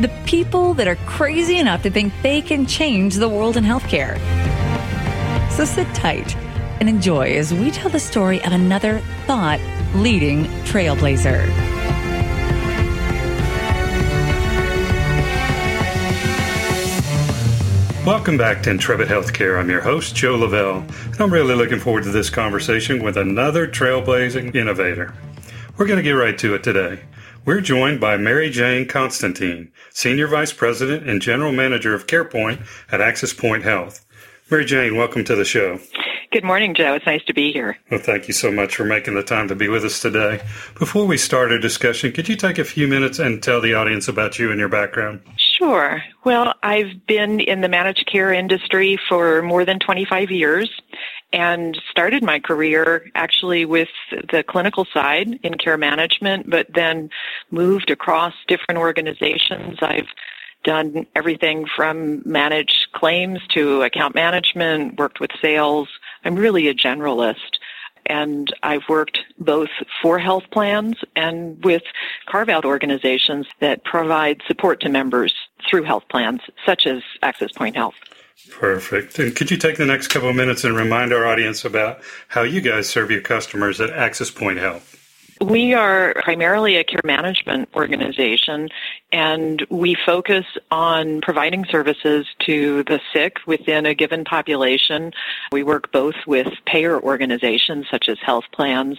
the people that are crazy enough to think they can change the world in healthcare. So sit tight and enjoy as we tell the story of another thought leading trailblazer. Welcome back to Intrepid Healthcare. I'm your host, Joe Lavelle, and I'm really looking forward to this conversation with another trailblazing innovator. We're going to get right to it today. We're joined by Mary Jane Konstantin, Senior Vice President and General Manager of CarePoint at AxisPoint Health. Mary Jane, welcome to the show. Good morning, Joe. It's nice to be here. Well, thank you so much for making the time to be with us today. Before we start our discussion, could you take a few minutes and tell the audience about you and your background? Sure. Well, I've been in the managed care industry for more than 25 years and started my career actually with the clinical side in care management, but then moved across different organizations. I've done everything from managed claims to account management, worked with sales. I'm really a generalist. And I've worked both for health plans and with carve out organizations that provide support to members through health plans, such as AxisPoint Health. Perfect. And could you take the next couple of minutes and remind our audience about how you guys serve your customers at AxisPoint Health? We are primarily a care management organization and we focus on providing services to the sick within a given population. We work both with payer organizations such as health plans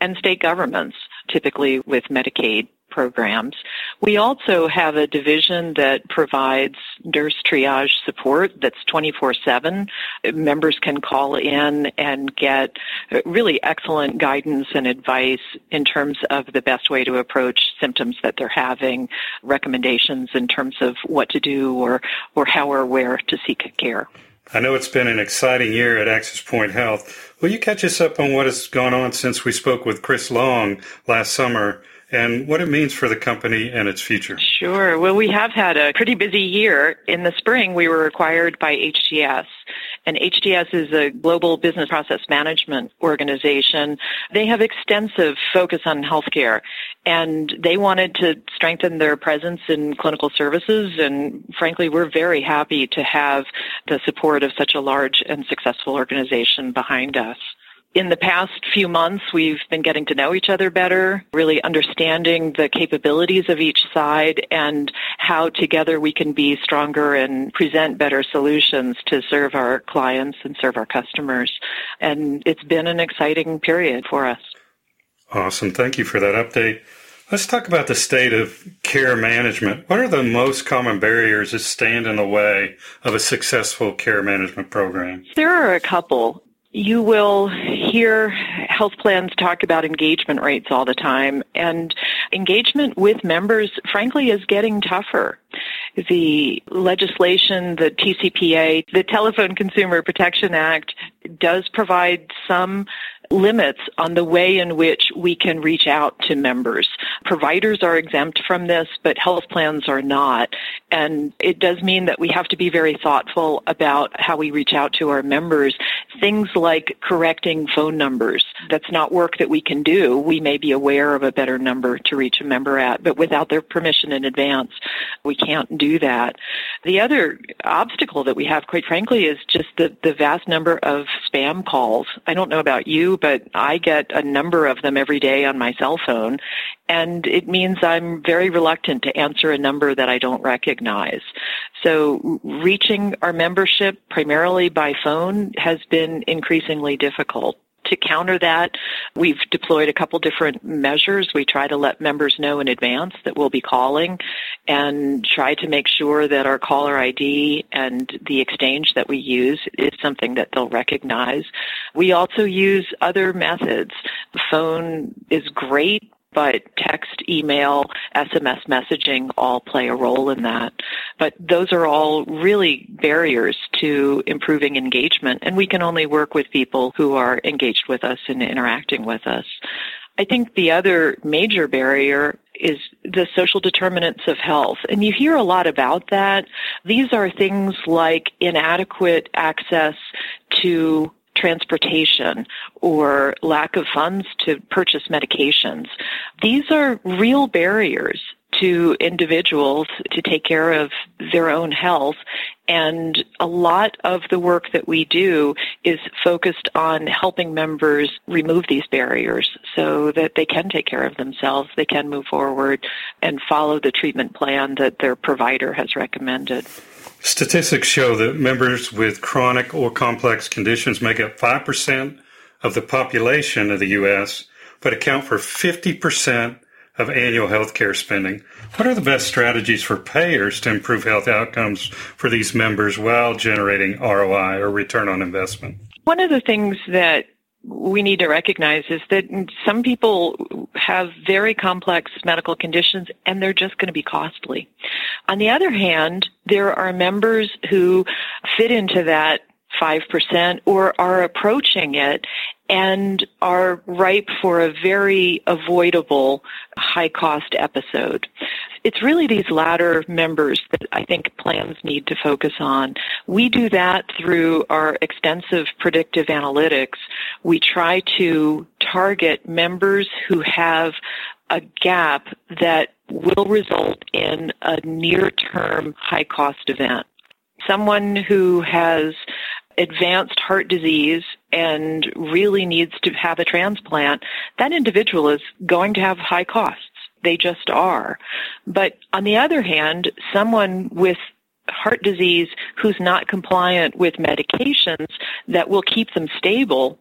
and state governments, typically with Medicaid programs. We also have a division that provides nurse triage support that's 24-7. Members can call in and get really excellent guidance and advice in terms of the best way to approach symptoms that they're having, recommendations in terms of what to do or, or how or where to seek care. I know it's been an exciting year at AxisPoint Health. Will you catch us up on what has gone on since we spoke with Chris Long last summer and what it means for the company and its future. Sure. Well, we have had a pretty busy year. In the spring, we were acquired by HGS. And HGS is a global business process management organization. They have extensive focus on healthcare and they wanted to strengthen their presence in clinical services. And frankly, we're very happy to have the support of such a large and successful organization behind us in the past few months, we've been getting to know each other better, really understanding the capabilities of each side and how together we can be stronger and present better solutions to serve our clients and serve our customers. And it's been an exciting period for us. Awesome. Thank you for that update. Let's talk about the state of care management. What are the most common barriers that stand in the way of a successful care management program? There are a couple you will hear health plans talk about engagement rates all the time and engagement with members frankly is getting tougher the legislation the TCPA the Telephone Consumer Protection Act does provide some limits on the way in which we can reach out to members. Providers are exempt from this, but health plans are not. And it does mean that we have to be very thoughtful about how we reach out to our members. Things like correcting phone numbers. That's not work that we can do. We may be aware of a better number to reach a member at, but without their permission in advance, we can't do that. The other obstacle that we have, quite frankly, is just the, the vast number of spam calls. I don't know about you, but I get a number of them every day on my cell phone. And it means I'm very reluctant to answer a number that I don't recognize. So reaching our membership primarily by phone has been increasingly difficult to counter that, we've deployed a couple different measures. We try to let members know in advance that we'll be calling and try to make sure that our caller ID and the exchange that we use is something that they'll recognize. We also use other methods. The phone is great but text, email, SMS messaging all play a role in that. But those are all really barriers to improving engagement, and we can only work with people who are engaged with us and interacting with us. I think the other major barrier is the social determinants of health. And you hear a lot about that. These are things like inadequate access to transportation or lack of funds to purchase medications. These are real barriers to individuals to take care of their own health. And a lot of the work that we do is focused on helping members remove these barriers so that they can take care of themselves, they can move forward and follow the treatment plan that their provider has recommended. Statistics show that members with chronic or complex conditions make up 5% of the population of the U.S., but account for 50% of annual healthcare spending. What are the best strategies for payers to improve health outcomes for these members while generating ROI or return on investment? One of the things that we need to recognize is that some people have very complex medical conditions and they're just going to be costly. On the other hand, there are members who fit into that 5% or are approaching it and are ripe for a very avoidable high cost episode. It's really these latter members that I think plans need to focus on. We do that through our extensive predictive analytics. We try to target members who have a gap that will result in a near term high cost event. Someone who has advanced heart disease and really needs to have a transplant, that individual is going to have high costs. They just are. But on the other hand, someone with heart disease who's not compliant with medications that will keep them stable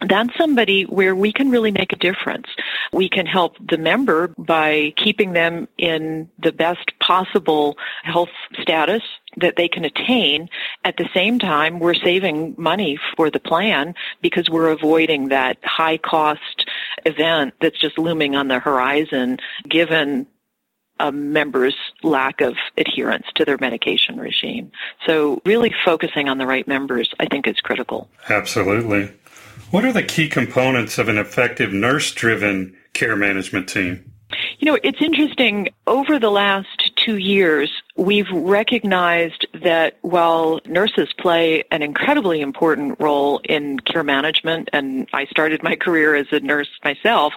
that's somebody where we can really make a difference. We can help the member by keeping them in the best possible health status that they can attain. At the same time, we're saving money for the plan because we're avoiding that high cost event that's just looming on the horizon given a member's lack of adherence to their medication regime. So really focusing on the right members, I think is critical. Absolutely. What are the key components of an effective nurse driven care management team? You know, it's interesting. Over the last two years, we've recognized that while nurses play an incredibly important role in care management, and I started my career as a nurse myself,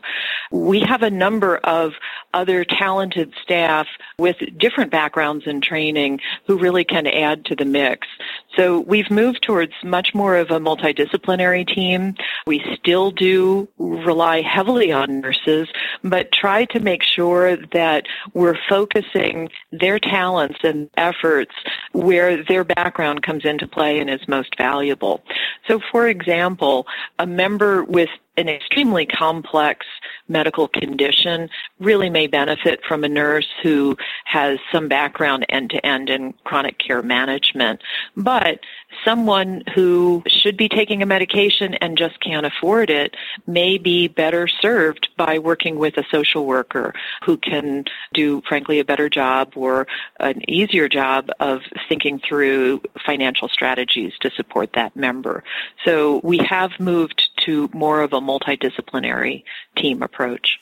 we have a number of other talented staff with different backgrounds and training who really can add to the mix. So we've moved towards much more of a multidisciplinary team. We still do rely heavily on nurses, but try to make sure that we're focusing their talents and efforts where their background comes into play and is most valuable. So for example, a member with an extremely complex medical condition really may benefit from a nurse who has some background end to end in chronic care management. But someone who should be taking a medication and just can't afford it may be better served by working with a social worker who can do, frankly, a better job or an easier job of thinking through financial strategies to support that member. So we have moved to more of a multidisciplinary team approach.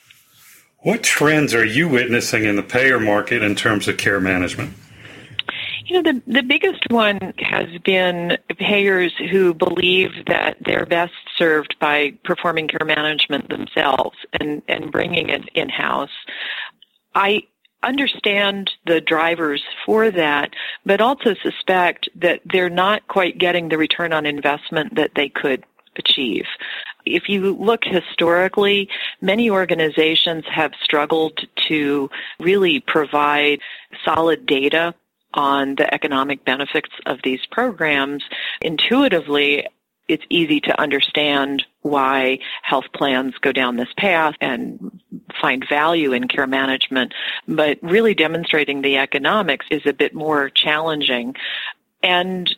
What trends are you witnessing in the payer market in terms of care management? You know, the, the biggest one has been payers who believe that they're best served by performing care management themselves and, and bringing it in-house. I understand the drivers for that, but also suspect that they're not quite getting the return on investment that they could achieve. If you look historically, many organizations have struggled to really provide solid data on the economic benefits of these programs. Intuitively, it's easy to understand why health plans go down this path and find value in care management, but really demonstrating the economics is a bit more challenging. And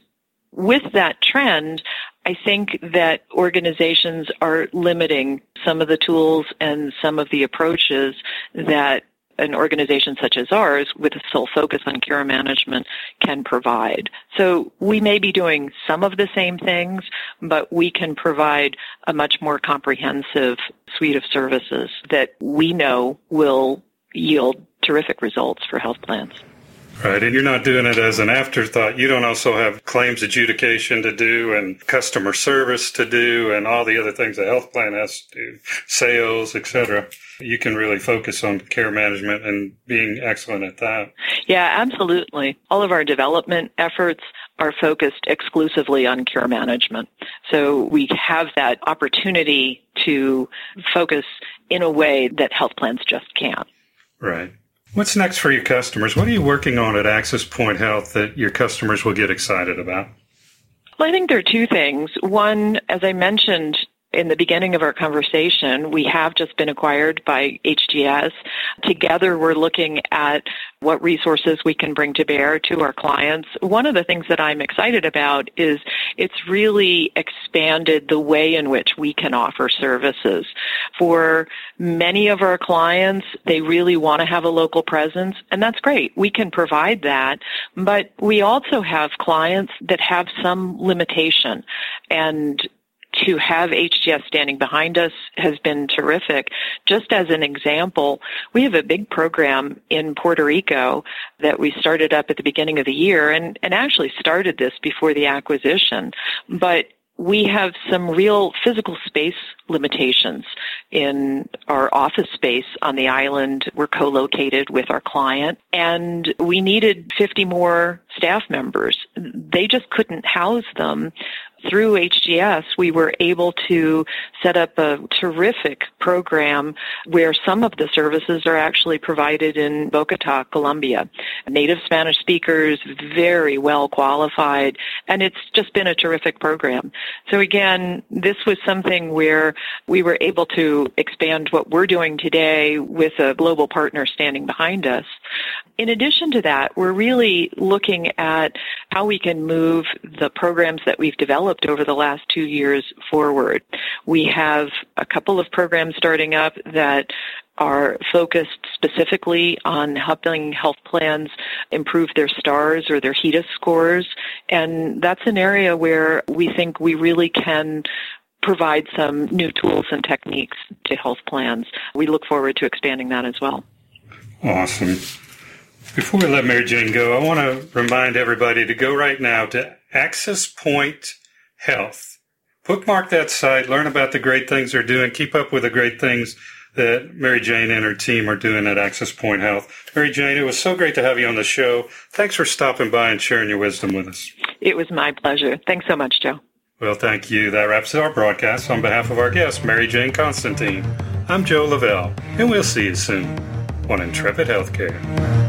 with that trend, I think that organizations are limiting some of the tools and some of the approaches that an organization such as ours with a sole focus on care management can provide. So we may be doing some of the same things, but we can provide a much more comprehensive suite of services that we know will yield terrific results for health plans. Right, and you're not doing it as an afterthought. You don't also have claims adjudication to do and customer service to do and all the other things a health plan has to do, sales, etc. You can really focus on care management and being excellent at that. Yeah, absolutely. All of our development efforts are focused exclusively on care management. So we have that opportunity to focus in a way that health plans just can't. Right. What's next for your customers? What are you working on at AxisPoint Health that your customers will get excited about? Well, I think there are two things. One, as I mentioned, in the beginning of our conversation, we have just been acquired by HGS. Together, we're looking at what resources we can bring to bear to our clients. One of the things that I'm excited about is it's really expanded the way in which we can offer services. For many of our clients, they really want to have a local presence, and that's great. We can provide that, but we also have clients that have some limitation and to have HGS standing behind us has been terrific. Just as an example, we have a big program in Puerto Rico that we started up at the beginning of the year and, and actually started this before the acquisition. But we have some real physical space limitations in our office space on the island. We're co-located with our client and we needed 50 more staff members. They just couldn't house them through HGS, we were able to set up a terrific program where some of the services are actually provided in Bogota, Colombia. Native Spanish speakers, very well qualified, and it's just been a terrific program. So again, this was something where we were able to expand what we're doing today with a global partner standing behind us. In addition to that, we're really looking at how we can move the programs that we've developed over the last two years forward. We have a couple of programs starting up that are focused specifically on helping health plans improve their stars or their HEDIS scores. And that's an area where we think we really can provide some new tools and techniques to health plans. We look forward to expanding that as well. Awesome. Before we let Mary Jane go, I want to remind everybody to go right now to AxisPoint Health. Bookmark that site, learn about the great things they're doing, keep up with the great things that Mary Jane and her team are doing at AxisPoint Health. Mary Jane, it was so great to have you on the show. Thanks for stopping by and sharing your wisdom with us. It was my pleasure. Thanks so much, Joe. Well, thank you. That wraps up our broadcast. On behalf of our guest, Mary Jane Konstantin, I'm Joe Lavelle, and we'll see you soon on Intrepid Healthcare.